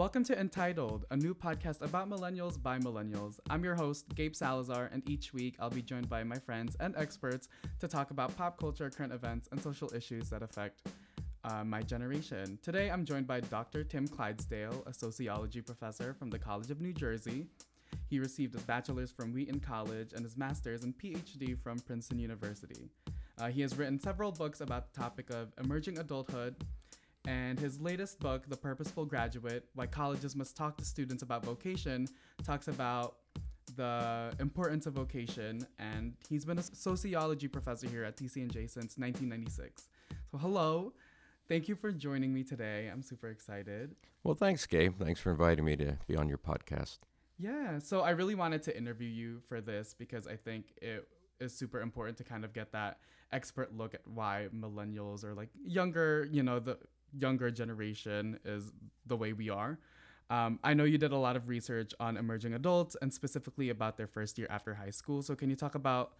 Welcome to Entitled, a new podcast about millennials by millennials. I'm your host, Gabe Salazar, and each week I'll be joined by my friends and experts to talk about pop culture, current events, and social issues that affect uh, my generation. Today I'm joined by Dr. Tim Clydesdale, a sociology professor from the College of New Jersey. He received his bachelor's from Wheaton College and his master's and PhD from Princeton University. Uh, he has written several books about the topic of emerging adulthood, and his latest book, The Purposeful Graduate Why Colleges Must Talk to Students About Vocation, talks about the importance of vocation. And he's been a sociology professor here at TCNJ since 1996. So, hello. Thank you for joining me today. I'm super excited. Well, thanks, Gabe. Thanks for inviting me to be on your podcast. Yeah. So, I really wanted to interview you for this because I think it is super important to kind of get that expert look at why millennials or like younger, you know, the younger generation is the way we are. Um, I know you did a lot of research on emerging adults and specifically about their first year after high school. So can you talk about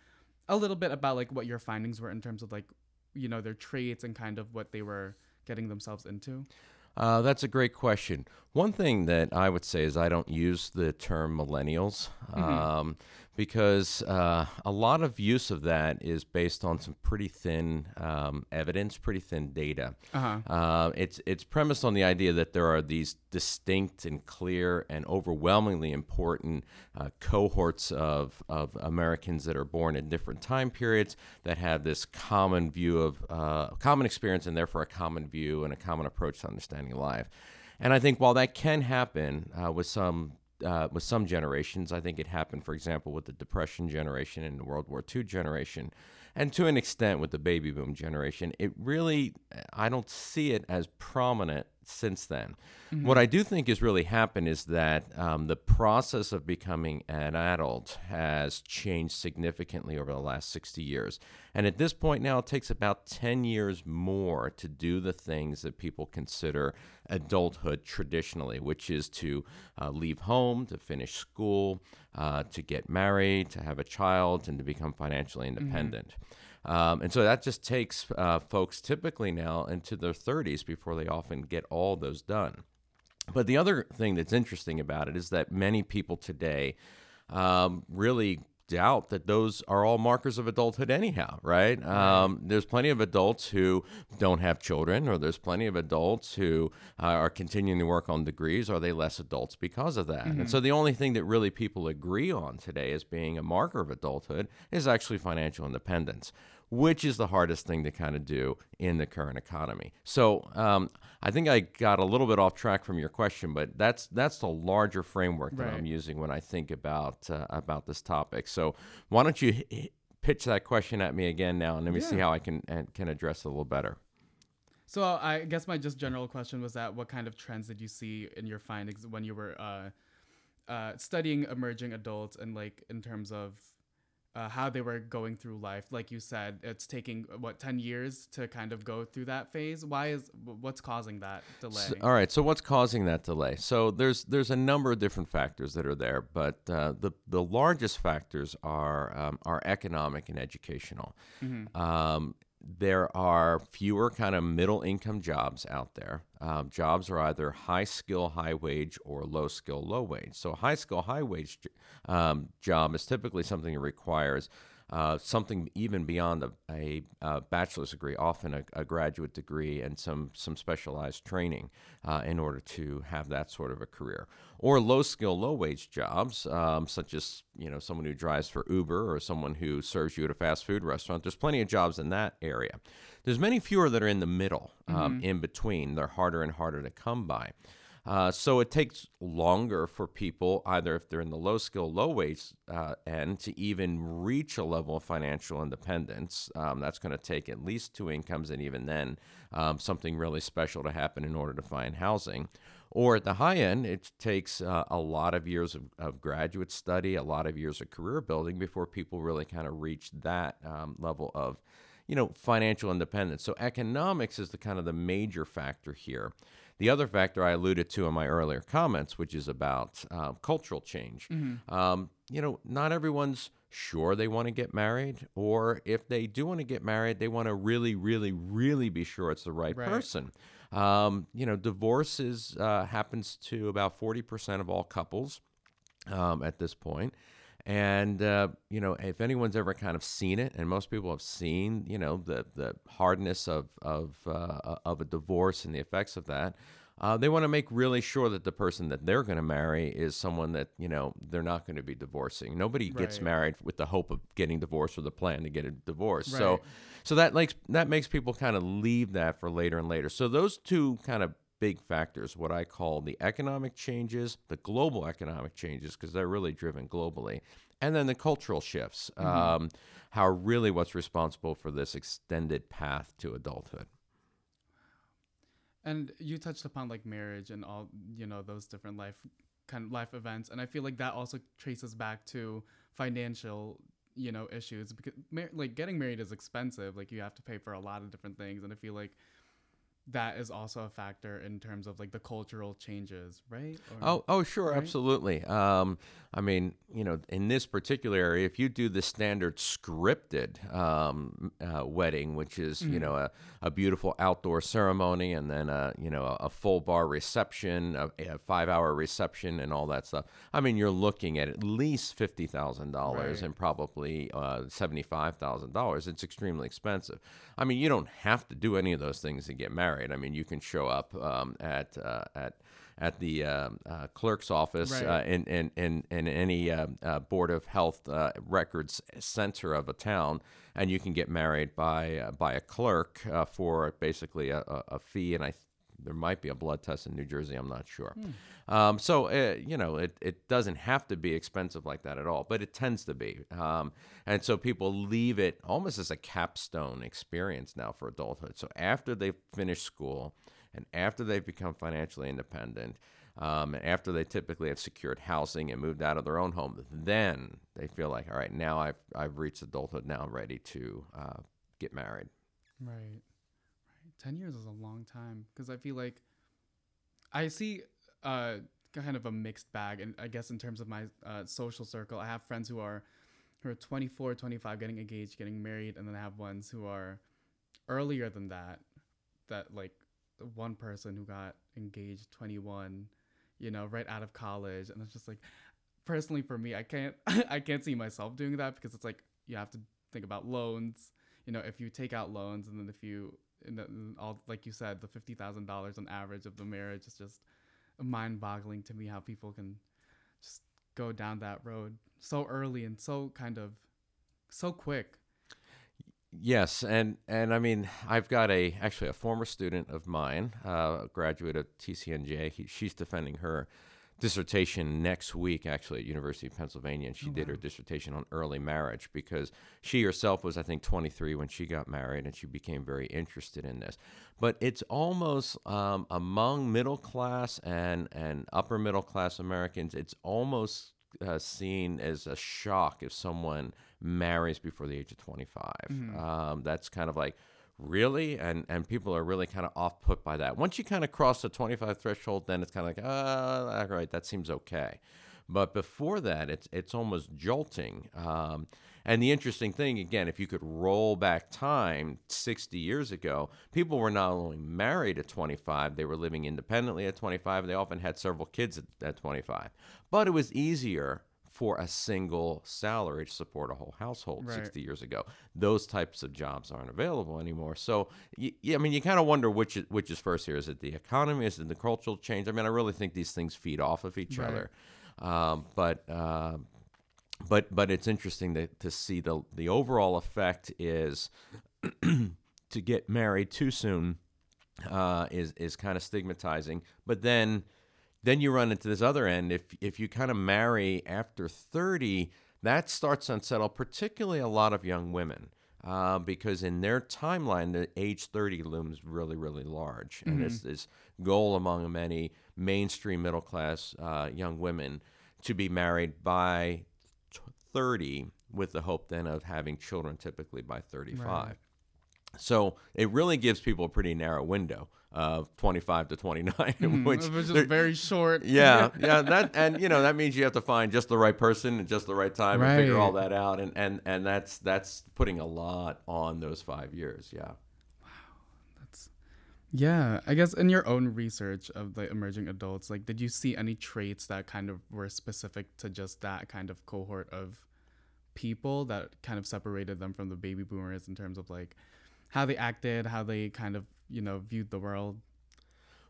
a little bit about like what your findings were in terms of like, you know, their traits and kind of what they were getting themselves into? Uh, that's a great question. One thing that I would say is I don't use the term millennials mm-hmm. um, because uh, a lot of use of that is based on some pretty thin um, evidence, pretty thin data. Uh-huh. Uh, it's it's premised on the idea that there are these distinct and clear and overwhelmingly important uh, cohorts of of Americans that are born in different time periods that have this common view of uh, common experience and therefore a common view and a common approach to understanding life. And I think while that can happen uh, with some uh, with some generations, I think it happened, for example, with the Depression generation and the World War II generation, and to an extent with the baby boom generation. It really, I don't see it as prominent since then. Mm-hmm. What I do think has really happened is that um, the process of becoming an adult has changed significantly over the last 60 years. And at this point now, it takes about 10 years more to do the things that people consider adulthood traditionally, which is to uh, leave home, to finish school, uh, to get married, to have a child, and to become financially mm-hmm. independent. Mm-hmm. Um, and so that just takes uh, folks typically now into their 30s before they often get all those done. But the other thing that's interesting about it is that many people today um, really doubt that those are all markers of adulthood anyhow right? Um, there's plenty of adults who don't have children or there's plenty of adults who uh, are continuing to work on degrees. Are they less adults because of that? Mm-hmm. and so the only thing that really people agree on today as being a marker of adulthood is actually financial independence which is the hardest thing to kind of do in the current economy. So um, I think I got a little bit off track from your question, but that's that's the larger framework that right. I'm using when I think about uh, about this topic. So why don't you h- pitch that question at me again now, and let me yeah. see how I can can address it a little better. So I guess my just general question was that what kind of trends did you see in your findings when you were uh, uh, studying emerging adults and like in terms of uh, how they were going through life. Like you said, it's taking what ten years to kind of go through that phase. Why is what's causing that delay? So, all right, so what's causing that delay? So there's there's a number of different factors that are there, but uh, the the largest factors are um, are economic and educational. Mm-hmm. Um, there are fewer kind of middle income jobs out there. Um, jobs are either high skill, high wage, or low skill, low wage. So, high skill, high wage um, job is typically something that requires uh, something even beyond a, a, a bachelor's degree, often a, a, graduate degree, and some some specialized training uh, in order to have that sort of a career. Or low skill, low wage jobs, um, such as you know someone who drives for Uber or someone who serves you at a fast food restaurant. There's plenty of jobs in that area. There's many fewer that are in the middle, um, mm-hmm. in between. They're harder and harder to come by. Uh, so it takes longer for people, either if they're in the low skill, low wage uh, end, to even reach a level of financial independence. Um, that's going to take at least two incomes, and even then, um, something really special to happen in order to find housing. Or at the high end, it takes uh, a lot of years of, of, graduate study, a lot of years of career building before people really kind of reach that um, level of you know financial independence so economics is the kind of the major factor here the other factor I alluded to in my earlier comments, which is about uh, cultural change. Mm-hmm. Um, you know, not everyone's sure they want to get married, or if they do want to get married, they want to really, really, really be sure it's the right, right. person. Um, you know, divorces uh, happens to about forty percent of all couples um, at this point. And uh, you know, if anyone's ever kind of seen it, and most people have seen, you know, the the hardness of of uh, of a divorce and the effects of that, uh, they want to make really sure that the person that they're going to marry is someone that you know they're not going to be divorcing. Nobody gets married with the hope of getting divorced or the plan to get a divorce. Right. So, so that makes that makes people kind of leave that for later and later. So those two kind of big factors, what I call the economic changes, the global economic changes, because they're really driven globally, and then the cultural shifts, um, how really what's responsible for this extended path to adulthood. And you touched upon like marriage and all you know those different life kind of life events, and I feel like that also traces back to financial you know issues because mar- like getting married is expensive. Like you have to pay for a lot of different things, and I feel like that is also a factor in terms of like the cultural changes, right? Or- Oh, oh, sure, right? absolutely. Um, I mean, you know, in this particular area, if you do the standard scripted um, uh, wedding, which is you know a, a beautiful outdoor ceremony and then a you know a, full bar reception, a, a five hour reception, and all that stuff. I mean, you're looking at at least fifty thousand dollars and probably uh, seventy five thousand dollars. It's extremely expensive. I mean, you don't have to do any of those things to get married. I mean, you can show up um, at uh, at at the um, uh, clerk's office Right. uh, in, in, in, in any uh, uh, board of health uh, records center of a town, and you can get married by uh, by a clerk uh, for basically a, a, fee. And I there might be a blood test in New Jersey. I'm not sure. Um, so uh, you know, it, it doesn't have to be expensive like that at all, but it tends to be. Um, and so people leave it almost as a capstone experience now for adulthood. So after they finish school and after they've become financially independent, um, and after they typically have secured housing and moved out of their own home, then they feel like, all right, now I've I've reached adulthood. Now I'm ready to uh, get married. Right. Right. 10 years is a long time because I feel like I see uh kind of a mixed bag and I guess in terms of my uh, social circle I have friends who are who are 24, 25 getting engaged, getting married and then I have ones who are earlier than that that like one person who got engaged 21, you know, right out of college and it's just like personally for me I can't I can't see myself doing that because it's like you have to think about loans you know, if you take out loans and then if you, and all like you said, the fifty thousand dollars on average of the marriage is just mind-boggling to me how people can just go down that road so early and so kind of so quick. Yes, and and I mean, I've got a actually a former student of mine, uh, a graduate of TCNJ. He, she's defending her dissertation next week, actually at University of Pennsylvania, and she did her dissertation on early marriage because she herself was, I think, 23 when she got married, and she became very interested in this. But it's almost um, among middle class and and upper middle class Americans, it's almost uh, seen as a shock if someone marries before the age of 25. Um, that's kind of like, really? And and people are really kind of off put by that. Once you kind of cross the 25 threshold, then it's kind of like, uh, all right, that seems okay. But before that, it's it's almost jolting. Um, and the interesting thing, again, if you could roll back time 60 years ago, people were not only married at 25, they were living independently at 25. They often had several kids at, at 25. But it was easier for a single salary to support a whole household Right. 60 years ago. Those types of jobs aren't available anymore. So, yeah, I mean, you kind of wonder which is, which is first here. Is it the economy? Is it the cultural change? I mean, I really think these things feed off of each Right. other. Um, but uh, but but it's interesting to, to see the the overall effect is to get married too soon uh, is is kind of stigmatizing. But then then you run into this other end. If if you kind of marry after thirty, that starts to unsettle particularly a lot of young women. Uh, because in their timeline, the age 30 looms really, really large. And it's this goal among many mainstream middle class uh, young women to be married by t- 30 with the hope then of having children typically by 35. Right. So it really gives people a pretty narrow window of 25 to 29, mm-hmm. which, which is very short. yeah, yeah, that and you know that means you have to find just the right person at just the right time and figure all that out, and and and that's that's putting a lot on those five years. Yeah. Wow, that's Yeah, I guess in your own research of the emerging adults, like, did you see any traits that kind of were specific to just that kind of cohort of people that kind of separated them from the baby boomers in terms of like how they acted, how they kind of you know viewed the world?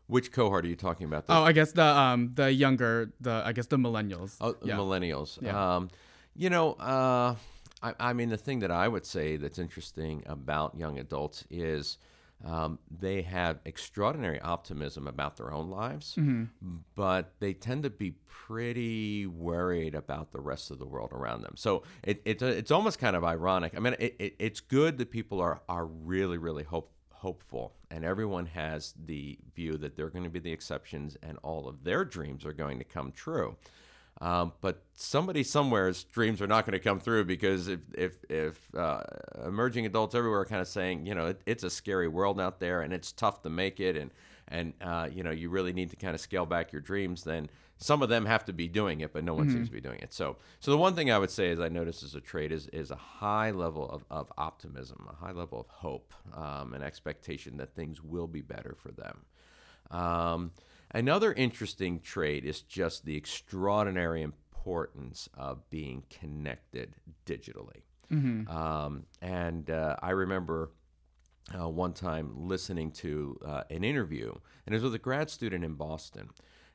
Which cohort are you talking about? The, Oh, I guess the um the younger the I guess the millennials. oh, yeah. millennials. Yeah. Um, you know, uh, I, I mean, the thing that I would say that's interesting about young adults is um, they have extraordinary optimism about their own lives, Mm-hmm. but they tend to be pretty worried about the rest of the world around them. So it, it it's almost kind of ironic. I mean, it, it, it's good that people are are really really hope, hopeful, and everyone has the view that they're going to be the exceptions, and all of their dreams are going to come true. Um, but somebody somewhere's dreams are not going to come through because if if, if uh, emerging adults everywhere are kind of saying, you know, it, it's a scary world out there and it's tough to make it and and uh, you know you really need to kind of scale back your dreams, then some of them have to be doing it, but no one seems to be doing it. So so the one thing I would say is I notice as a trait is is a high level of, of optimism, a high level of hope, um, an expectation that things will be better for them. Um, another interesting trait is just the extraordinary importance of being connected digitally. Um, and uh, I remember uh, one time listening to uh, an interview, and it was with a grad student in Boston.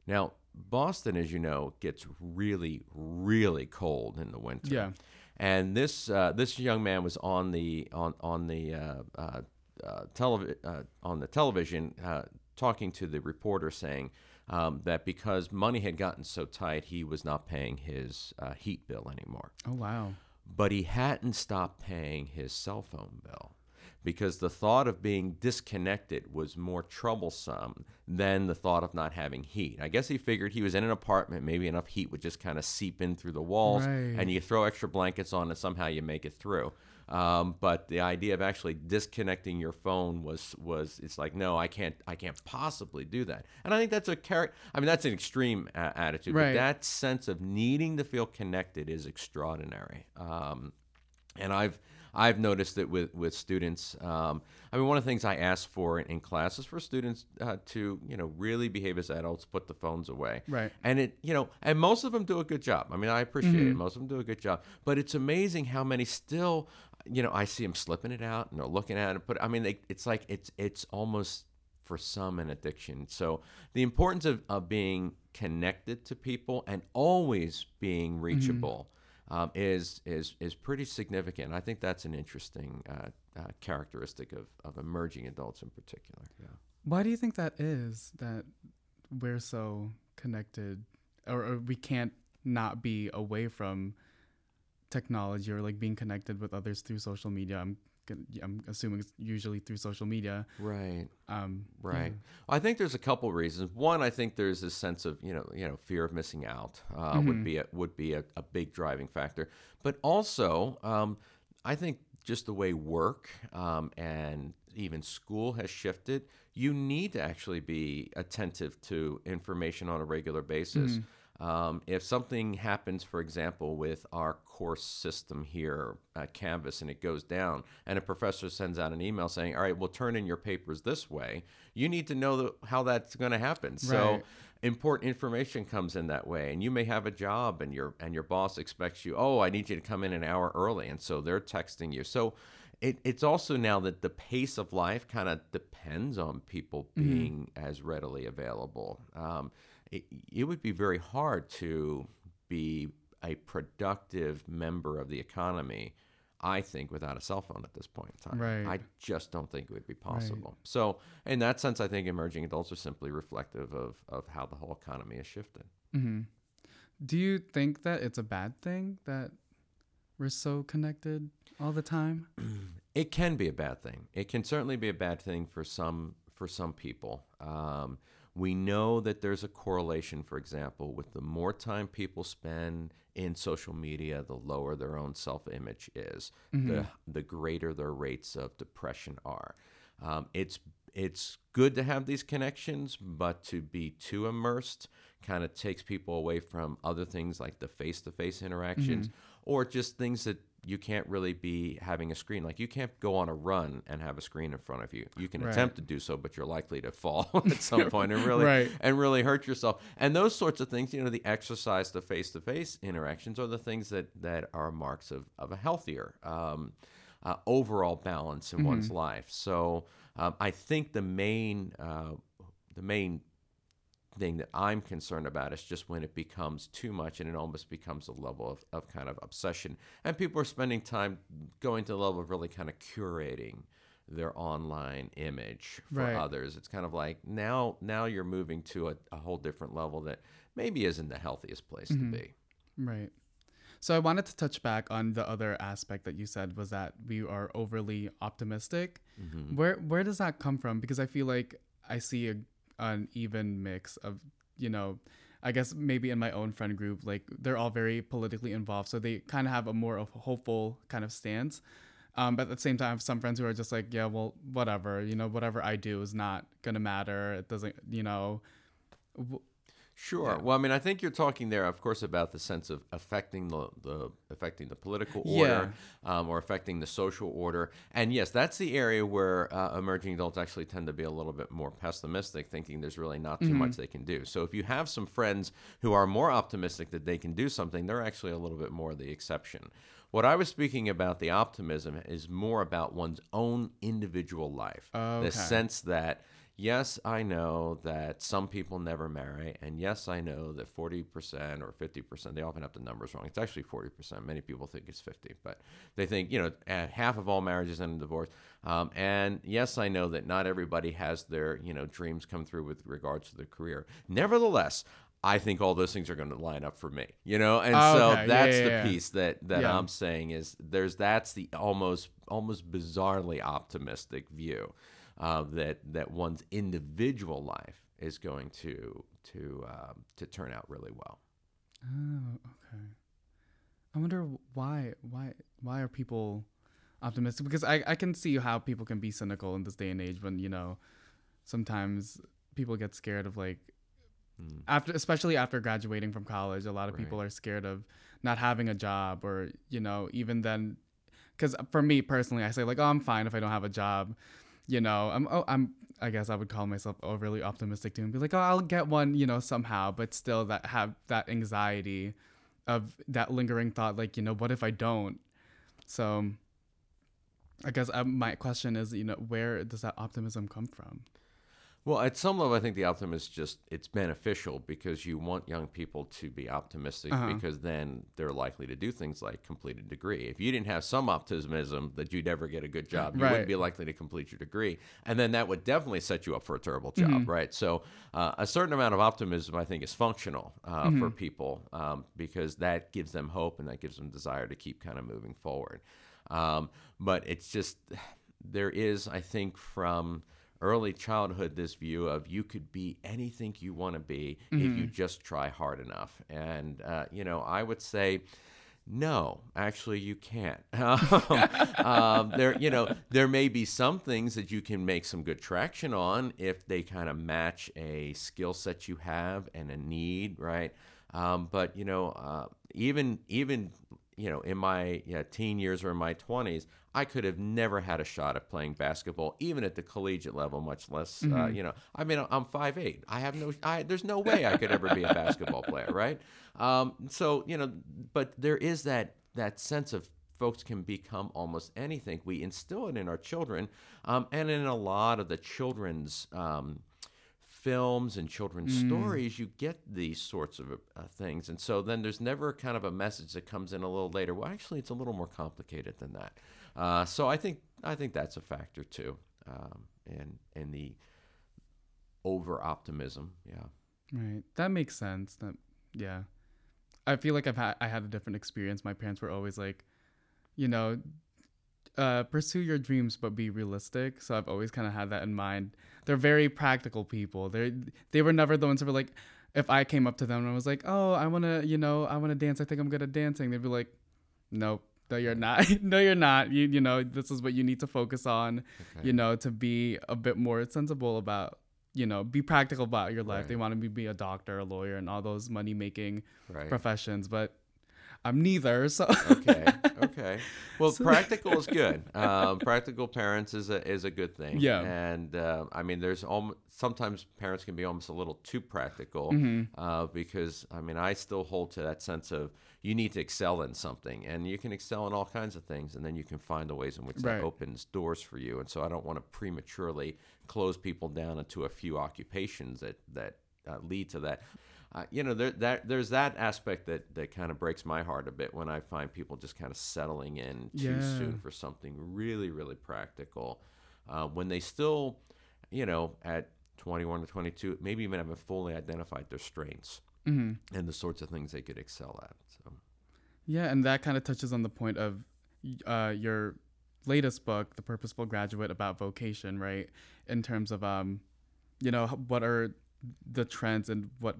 Now, Boston, as you know, gets really, really cold in the winter. Yeah. And this uh, this young man was on the on on the uh, uh, uh, televi- uh, on the television uh, talking to the reporter, saying um, that because money had gotten so tight, he was not paying his uh, heat bill anymore Oh wow. but he hadn't stopped paying his cell phone bill because the thought of being disconnected was more troublesome than the thought of not having heat. I guess he figured he was in an apartment, maybe enough heat would just kind of seep in through the walls, Right. and you throw extra blankets on, and somehow you make it through. Um, but the idea of actually disconnecting your phone was was it's like no, I can't I can't possibly do that. And I think that's a character. I mean, that's an extreme uh, attitude, Right. but that sense of needing to feel connected is extraordinary. Um, and I've I've noticed it with with students. Um, I mean, one of the things I ask for in, in class is for students uh, to you know really behave as adults, put the phones away. Right. And it you know, and most of them do a good job. I mean, I appreciate it. Most of them do a good job. But it's amazing how many still, you know, I see them slipping it out and they're looking at it. But I mean, they, it's like it's it's almost for some an addiction. So the importance of, of being connected to people and always being reachable um, is is is pretty significant. I think that's an interesting uh, uh, characteristic of, of emerging adults in particular. Yeah. Why do you think that is that we're so connected or, or we can't not be away from technology or like being connected with others through social media? I'm gon- I'm assuming it's usually through social media. Right. Um, Right. I think there's a couple reasons. One, I think there's this sense of you know you know fear of missing out uh, would be a, would be a, a big driving factor. But also, um, I think just the way work um, and even school has shifted, you need to actually be attentive to information on a regular basis. Um, if something happens, for example, with our course system here at Canvas and it goes down, and a professor sends out an email saying, All right, we'll turn in your papers this way, you need to know the, how that's going to happen. So, important information comes in that way and you may have a job and your and your boss expects you oh i need you to come in an hour early and so they're texting you. So it, it's also now that the pace of life kind of depends on people being as readily available. Um, it, it would be very hard to be a productive member of the economy I think without a cell phone at this point in time. Right. I just don't think it would be possible. So, in that sense, I think emerging adults are simply reflective of, of how the whole economy has shifted. hmm Do you think that it's a bad thing that we're so connected all the time? It can be a bad thing. It can certainly be a bad thing for some for some people. Um, we know that there's a correlation, for example, with the more time people spend in social media, the lower their own self-image is, the the greater their rates of depression are. Um, it's it's good to have these connections, but to be too immersed kind of takes people away from other things like the face-to-face interactions or just things that you can't really be having a screen. Like you can't go on a run and have a screen in front of you. You can Right. attempt to do so, but you're likely to fall at some point and really Right. and really hurt yourself. And those sorts of things, you know, the exercise, the face to face interactions are the things that that are marks of of a healthier um, uh, overall balance in one's life. So um, I think the main uh, the main thing that I'm concerned about is just when it becomes too much and it almost becomes a level of, of kind of obsession. And people are spending time going to the level of really kind of curating their online image for Right. others. It's kind of like now now you're moving to a, a whole different level that maybe isn't the healthiest place to mm-hmm. be. Right. So I wanted to touch back on the other aspect that you said was that we are overly optimistic. Mm-hmm. Where where does that come from? Because I feel like I see a, an even mix of, you know, I guess maybe in my own friend group, like they're all very politically involved, so they kind of have a more of hopeful kind of stance. Um, but at the same time, some friends who are just like, yeah, well, whatever, you know, whatever I do is not gonna matter. It doesn't, you know. w- Sure. Well, I mean, I think you're talking there, of course, about the sense of affecting the, the affecting the political order um, or affecting the social order. And yes, that's the area where uh, emerging adults actually tend to be a little bit more pessimistic, thinking there's really not too much they can do. So if you have some friends who are more optimistic that they can do something, they're actually a little bit more the exception. What I was speaking about, the optimism, is more about one's own individual life. Okay. The sense that yes, I know that some people never marry, and yes, I know that 40% or 50%, they often have the numbers wrong. It's actually 40%. Many people think it's 50, but they think, you know, half of all marriages end in divorce. Um, and yes, I know that not everybody has their, you know, dreams come through with regards to their career. Nevertheless, I think all those things are going to line up for me, you know, and Oh, so okay. Yeah, that's yeah, the yeah. piece that that Yeah. I'm saying is there's that's the almost almost bizarrely optimistic view uh, that that one's individual life is going to to um, to turn out really well. Oh, okay. I wonder why why why are people optimistic? Because I I can see how people can be cynical in this day and age when you know sometimes people get scared of like Mm. after especially after graduating from college a lot of people are scared of not having a job or you know even then because for me personally i say like oh i'm fine if i don't have a job you know i'm oh i'm i guess i would call myself overly optimistic too and be like oh i'll get one you know somehow but still that have that anxiety of that lingering thought like you know what if i don't? So i guess uh, my question is you know where does that optimism come from Well, at some level, I think the optimism is just it's beneficial because you want young people to be optimistic Uh-huh. because then they're likely to do things like complete a degree. If you didn't have some optimism that you'd ever get a good job, you Right. wouldn't be likely to complete your degree, and then that would definitely set you up for a terrible job, Mm-hmm. right? So, uh, a certain amount of optimism, I think, is functional uh, Mm-hmm. for people um, because that gives them hope and that gives them desire to keep kind of moving forward. Um, but it's just there is, I think, from early childhood this view of you could be anything you want to be if you just try hard enough. And uh, you know i would say no actually you can't. Um, there you know there may be some things that you can make some good traction on if they kind of match a skill set you have and a need right? Um, but you know uh, even even you know, in my you know, teen years or in my 20s, I could have never had a shot at playing basketball, even at the collegiate level, much less, uh, you know, I mean, I'm 5'8". I have no, I, there's no way I could ever be a basketball player, right? Um, so, you know, but there is that, that sense of folks can become almost anything. We instill it in our children um, and in a lot of the children's um, films and children's stories, you get these sorts of uh, things. And so then there's never kind of a message that comes in a little later. Well, actually, it's a little more complicated than that. Uh, so I think I think that's a factor too, um, in in the over optimism. Yeah. Right. That makes sense. That yeah. I feel like I've had I had a different experience. My parents were always like, you know, uh, pursue your dreams but be realistic. So I've always kind of had that in mind. They're very practical people. They they were never the ones who were like, if I came up to them and I was like, oh, I wanna, you know, I wanna dance. I think I'm good at dancing. They'd be like, nope. No, you're not. no, you're not. You, you know, this is what you need to focus on. Okay. You know, to be a bit more sensible about, you know, be practical about your life. Right. They want to be, be a doctor, a lawyer, and all those money making Right. professions. But I'm neither. So okay, okay. Well, practical is good. Um, practical parents is a is a good thing. Yeah. And uh, I mean, there's almost sometimes parents can be almost a little too practical Mm-hmm. uh, because I mean, I still hold to that sense of you need to excel in something, and you can excel in all kinds of things, and then you can find the ways in which Right. that opens doors for you. And so, I don't want to prematurely close people down into a few occupations that that uh, lead to that. Uh, you know, there, that, there's that aspect that, that kind of breaks my heart a bit when I find people just kind of settling in too Yeah. soon for something really, really practical. Uh, when they still, you know, at 21 to 22, maybe even haven't fully identified their strengths and the sorts of things they could excel at. So, Yeah, and that kind of touches on the point of uh, your latest book, The Purposeful Graduate, about vocation, right? In terms of, um, you know, what are the trends and what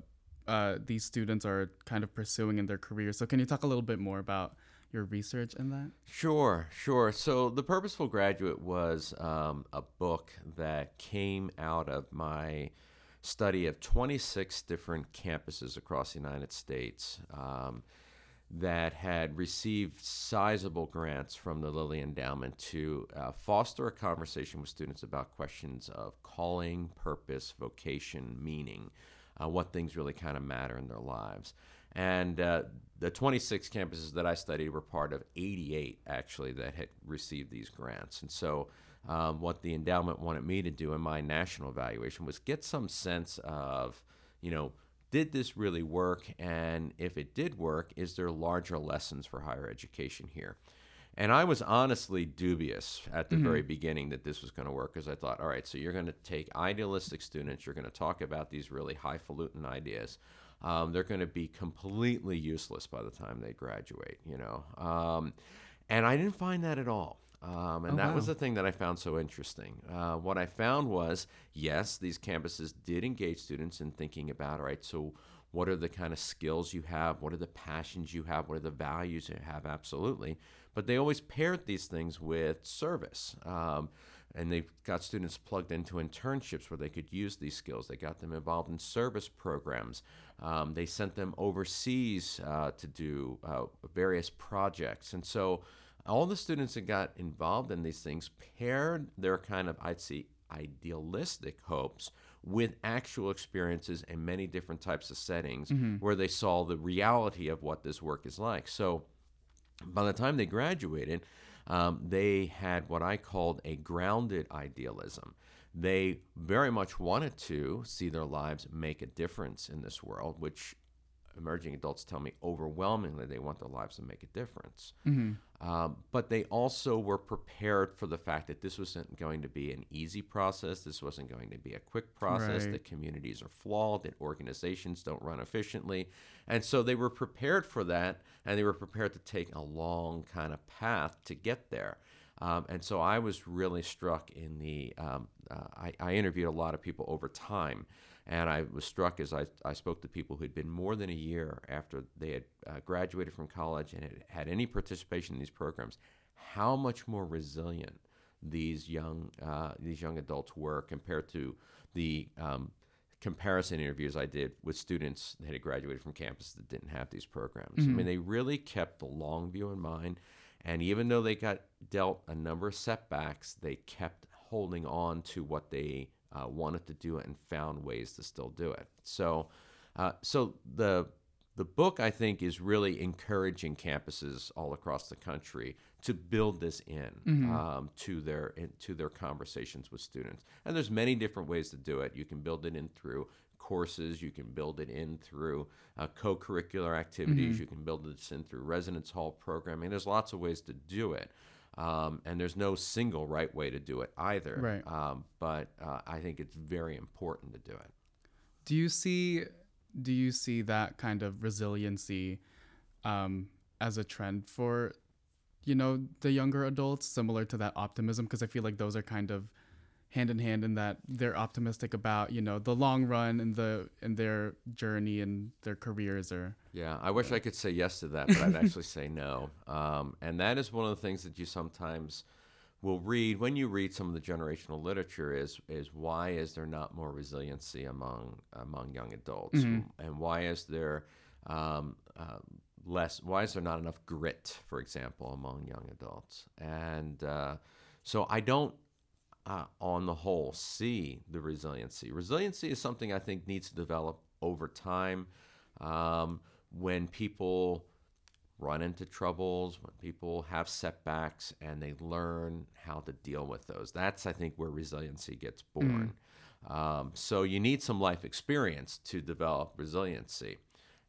uh, these students are kind of pursuing in their career. So, can you talk a little bit more about your research in that? Sure, sure. So, The Purposeful Graduate was um, a book that came out of my study of 26 different campuses across the United States um, that had received sizable grants from the Lilly Endowment to uh, foster a conversation with students about questions of calling, purpose, vocation, meaning, uh, what things really kind of matter in their lives. And uh, the 26 campuses that I studied were part of 88 actually that had received these grants. And so, um, what the endowment wanted me to do in my national evaluation was get some sense of, you know, did this really work? And if it did work, is there larger lessons for higher education here? And I was honestly dubious at the very beginning that this was going to work because I thought, all right, so you're going to take idealistic students, you're going to talk about these really highfalutin ideas. Um, they're going to be completely useless by the time they graduate, you know. Um, and I didn't find that at all. Um, and Oh, that was the thing that I found so interesting. Uh, what I found was, yes, these campuses did engage students in thinking about, all right, so what are the kind of skills you have? What are the passions you have? What are the values you have? Absolutely. But they always paired these things with service. Um, and they got students plugged into internships where they could use these skills. They got them involved in service programs. Um, they sent them overseas uh, to do uh, various projects. And so all the students that got involved in these things paired their kind of, I'd say, idealistic hopes with actual experiences in many different types of settings where they saw the reality of what this work is like. So by the time they graduated, um, they had what I called a grounded idealism. They very much wanted to see their lives make a difference in this world, which emerging adults tell me overwhelmingly they want their lives to make a difference. Um, but they also were prepared for the fact that this wasn't going to be an easy process. This wasn't going to be a quick process. Right. That communities are flawed. That organizations don't run efficiently, and so they were prepared for that, and they were prepared to take a long kind of path to get there. Um, and so I was really struck in the. Um, uh, I, I interviewed a lot of people over time, and I was struck as I, I spoke to people who'd been more than a year after they had uh, graduated from college and had had any participation in these programs, how much more resilient these young uh, these young adults were compared to the um, comparison interviews I did with students that had graduated from campus that didn't have these programs. I mean, they really kept the long view in mind. And even though they got dealt a number of setbacks, they kept holding on to what they uh, wanted to do it and found ways to still do it. So, uh, so the the book I think is really encouraging campuses all across the country to build this in um, to their in, to their conversations with students. And there's many different ways to do it. You can build it in through courses. You can build it in through uh, co-curricular activities. You can build it in through residence hall programming. There's lots of ways to do it. Um, and there's no single right way to do it either. Right. Um, but uh, I think it's very important to do it. Do you see do you see that kind of resiliency um, as a trend for you know the younger adults, similar to that optimism? Because I feel like those are kind of hand in hand in that they're optimistic about you know the long run and the and their journey and their careers or Yeah, I wish I could say yes to that, but I'd actually say no. Um, and that is one of the things that you sometimes will read when you read some of the generational literature is is why is there not more resiliency among among young adults, and why is there um, uh, less? Why is there not enough grit, for example, among young adults? And uh, so I don't, uh, on the whole, see the resiliency. Resiliency is something I think needs to develop over time. Um, when people run into troubles, when people have setbacks, and they learn how to deal with those. That's, I think, where resiliency gets born. Mm. Um, so you need some life experience to develop resiliency.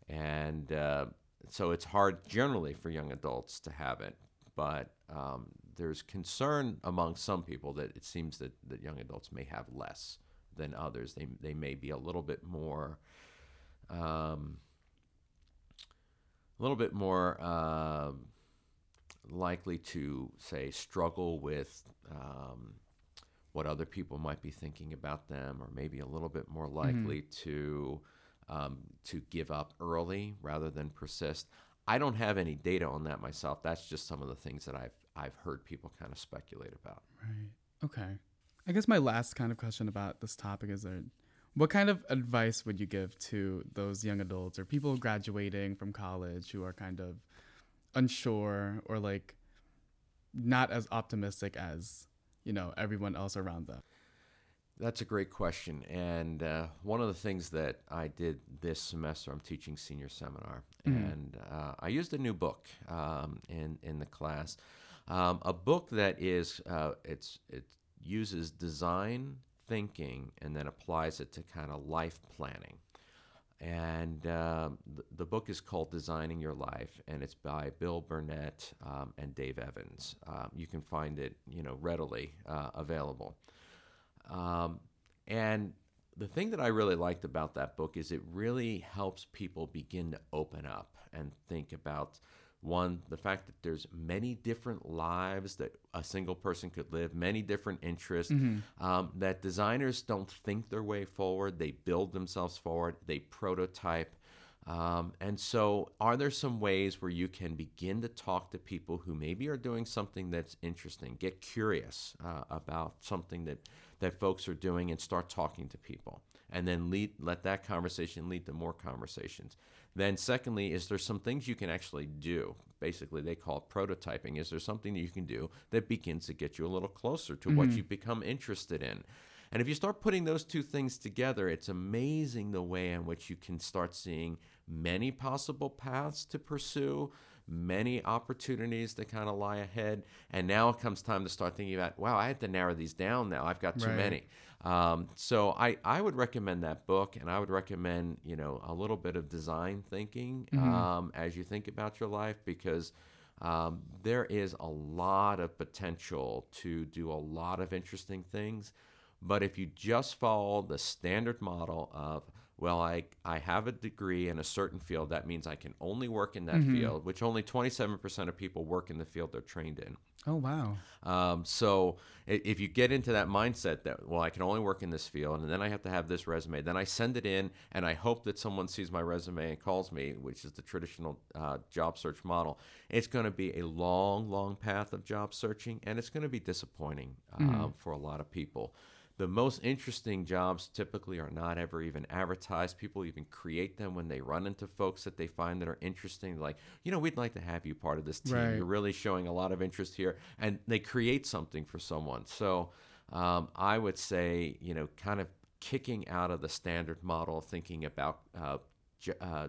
And uh, so it's hard generally for young adults to have it. But um, there's concern among some people that it seems that, that young adults may have less than others. They, they may be a little bit more. Um, a little bit more uh, likely to say struggle with um, what other people might be thinking about them, or maybe a little bit more mm-hmm. likely mm-hmm. to um, to give up early rather than persist. I don't have any data on that myself. That's just some of the things that I've I've heard people kind of speculate about. Right. Okay. I guess my last kind of question about this topic is there what kind of advice would you give to those young adults or people graduating from college who are kind of unsure or like not as optimistic as, you know, everyone else around them? That's a great question. And uh, one of the things that I did this semester, I'm teaching senior seminar, mm-hmm. and uh, I used a new book um, in in the class, um, a book that is uh, it's it uses design thinking and then applies it to kind of life planning. And uh, the, the, book is called Designing Your Life, and it's by Bill Burnett um, and Dave Evans. Um, you can find it, you know, readily uh, available. Um, and the thing that I really liked about that book is it really helps people begin to open up and think about one, the fact that there's many different lives that a single person could live, many different interests, mm-hmm. um, that designers don't think their way forward, they build themselves forward, they prototype. Um, and so, are there some ways where you can begin to talk to people who maybe are doing something that's interesting? Get curious uh, about something that, that folks are doing and start talking to people. And then lead, let that conversation lead to more conversations. Then, secondly, is there some things you can actually do? Basically, they call it prototyping. Is there something that you can do that begins to get you a little closer to mm-hmm. what you've become interested in? And if you start putting those two things together, it's amazing the way in which you can start seeing many possible paths to pursue, many opportunities that kind of lie ahead. And now it comes time to start thinking about, wow, I have to narrow these down now. I've got too right. many. Um, so I, I would recommend that book, and I would recommend you know a little bit of design thinking mm-hmm. um, as you think about your life because um, there is a lot of potential to do a lot of interesting things. But if you just follow the standard model of well, I, I have a degree in a certain field. That means I can only work in that mm-hmm. field, which only 27% of people work in the field they're trained in. Oh, wow. Um, so if you get into that mindset that, well, I can only work in this field and then I have to have this resume, then I send it in and I hope that someone sees my resume and calls me, which is the traditional uh, job search model, it's going to be a long, long path of job searching and it's going to be disappointing mm. for a lot of people the most interesting jobs typically are not ever even advertised. People even create them when they run into folks that they find that are interesting. Like, you know, we'd like to have you part of this team. Right. You're really showing a lot of interest here. And they create something for someone. So um, I would say, you know, kind of kicking out of the standard model, thinking about uh, uh,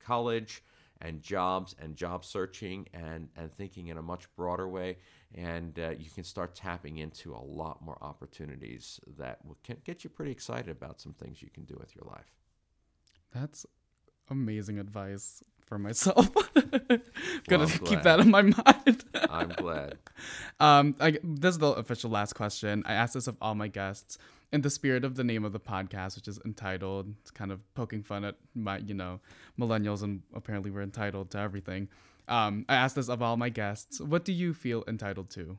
college and jobs and job searching and, and thinking in a much broader way. And uh, you can start tapping into a lot more opportunities that will, can get you pretty excited about some things you can do with your life. That's amazing advice for myself. Gonna well, keep that in my mind. I'm glad. Um, I, this is the official last question. I asked this of all my guests in the spirit of the name of the podcast, which is entitled, it's kind of poking fun at my, you know, millennials, and apparently we're entitled to everything. Um, I asked this of all my guests. What do you feel entitled to?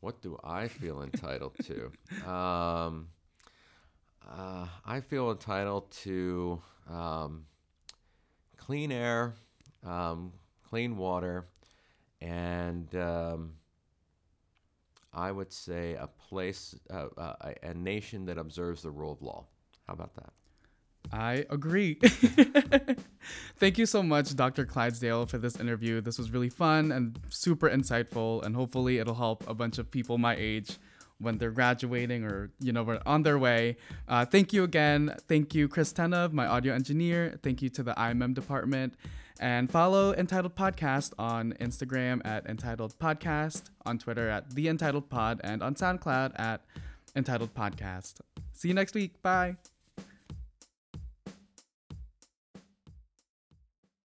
What do I feel entitled to? Um, uh, I feel entitled to um, clean air, um, clean water, and um, I would say a place, uh, uh, a nation that observes the rule of law. How about that? I agree. Thank you so much, Dr. Clydesdale, for this interview. This was really fun and super insightful, and hopefully it'll help a bunch of people my age when they're graduating or you know on their way. Uh, thank you again. Thank you, Chris Tenov, my audio engineer. Thank you to the IMM department. And follow Entitled Podcast on Instagram at Entitled Podcast, on Twitter at The Entitled Pod, and on SoundCloud at Entitled Podcast. See you next week. Bye.